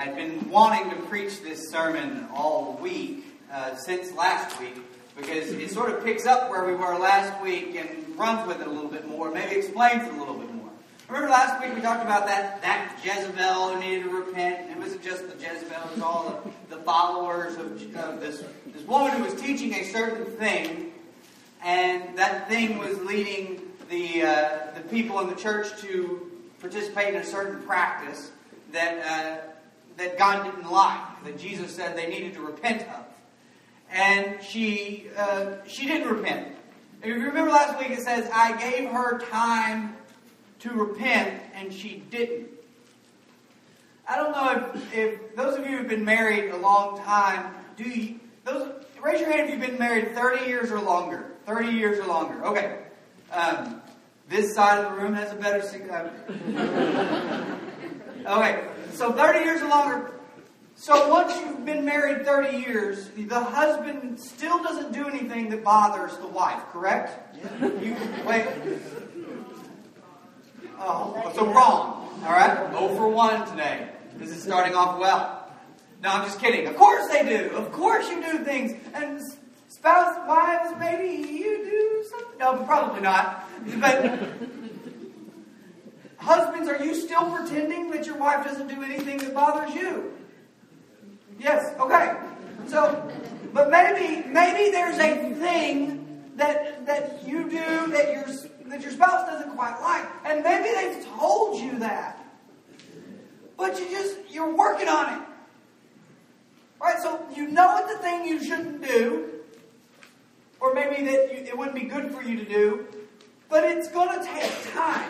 I've been wanting to preach this sermon all week, uh, since last week, because it sort of picks up where we were last week and runs with it a little bit more, maybe explains it a little bit more. Remember last week we talked about that, that Jezebel who needed to repent? It wasn't just the Jezebel, it was all the, the followers of, of this, this woman who was teaching a certain thing, and that thing was leading the, uh, the people in the church to participate in a certain practice that uh, that God didn't like, that Jesus said they needed to repent of. And she, uh, she didn't repent. If you remember last week, it says, I gave her time to repent, and she didn't. I don't know if, if those of you who've been married a long time, do you, those, raise your hand if you've been married 30 years or longer. 30 years or longer. Okay. Um, this side of the room has a better. Uh, okay. So 30 years or longer. So once you've been married 30 years, the husband still doesn't do anything that bothers the wife, correct? You, wait. Oh, so wrong. All right? 0 for 1 today. This is starting off well. No, I'm just kidding. Of course they do. Of course you do things. And spouse, wives, maybe you do something. No, probably not. But Husbands, are you still pretending that your wife doesn't do anything that bothers you? Yes, okay. So, but maybe maybe there's a thing that that you do that your that your spouse doesn't quite like, and maybe they've told you that, but you just you're working on it, right? So you know it's the thing you shouldn't do, or maybe that you, it wouldn't be good for you to do, but it's going to take time.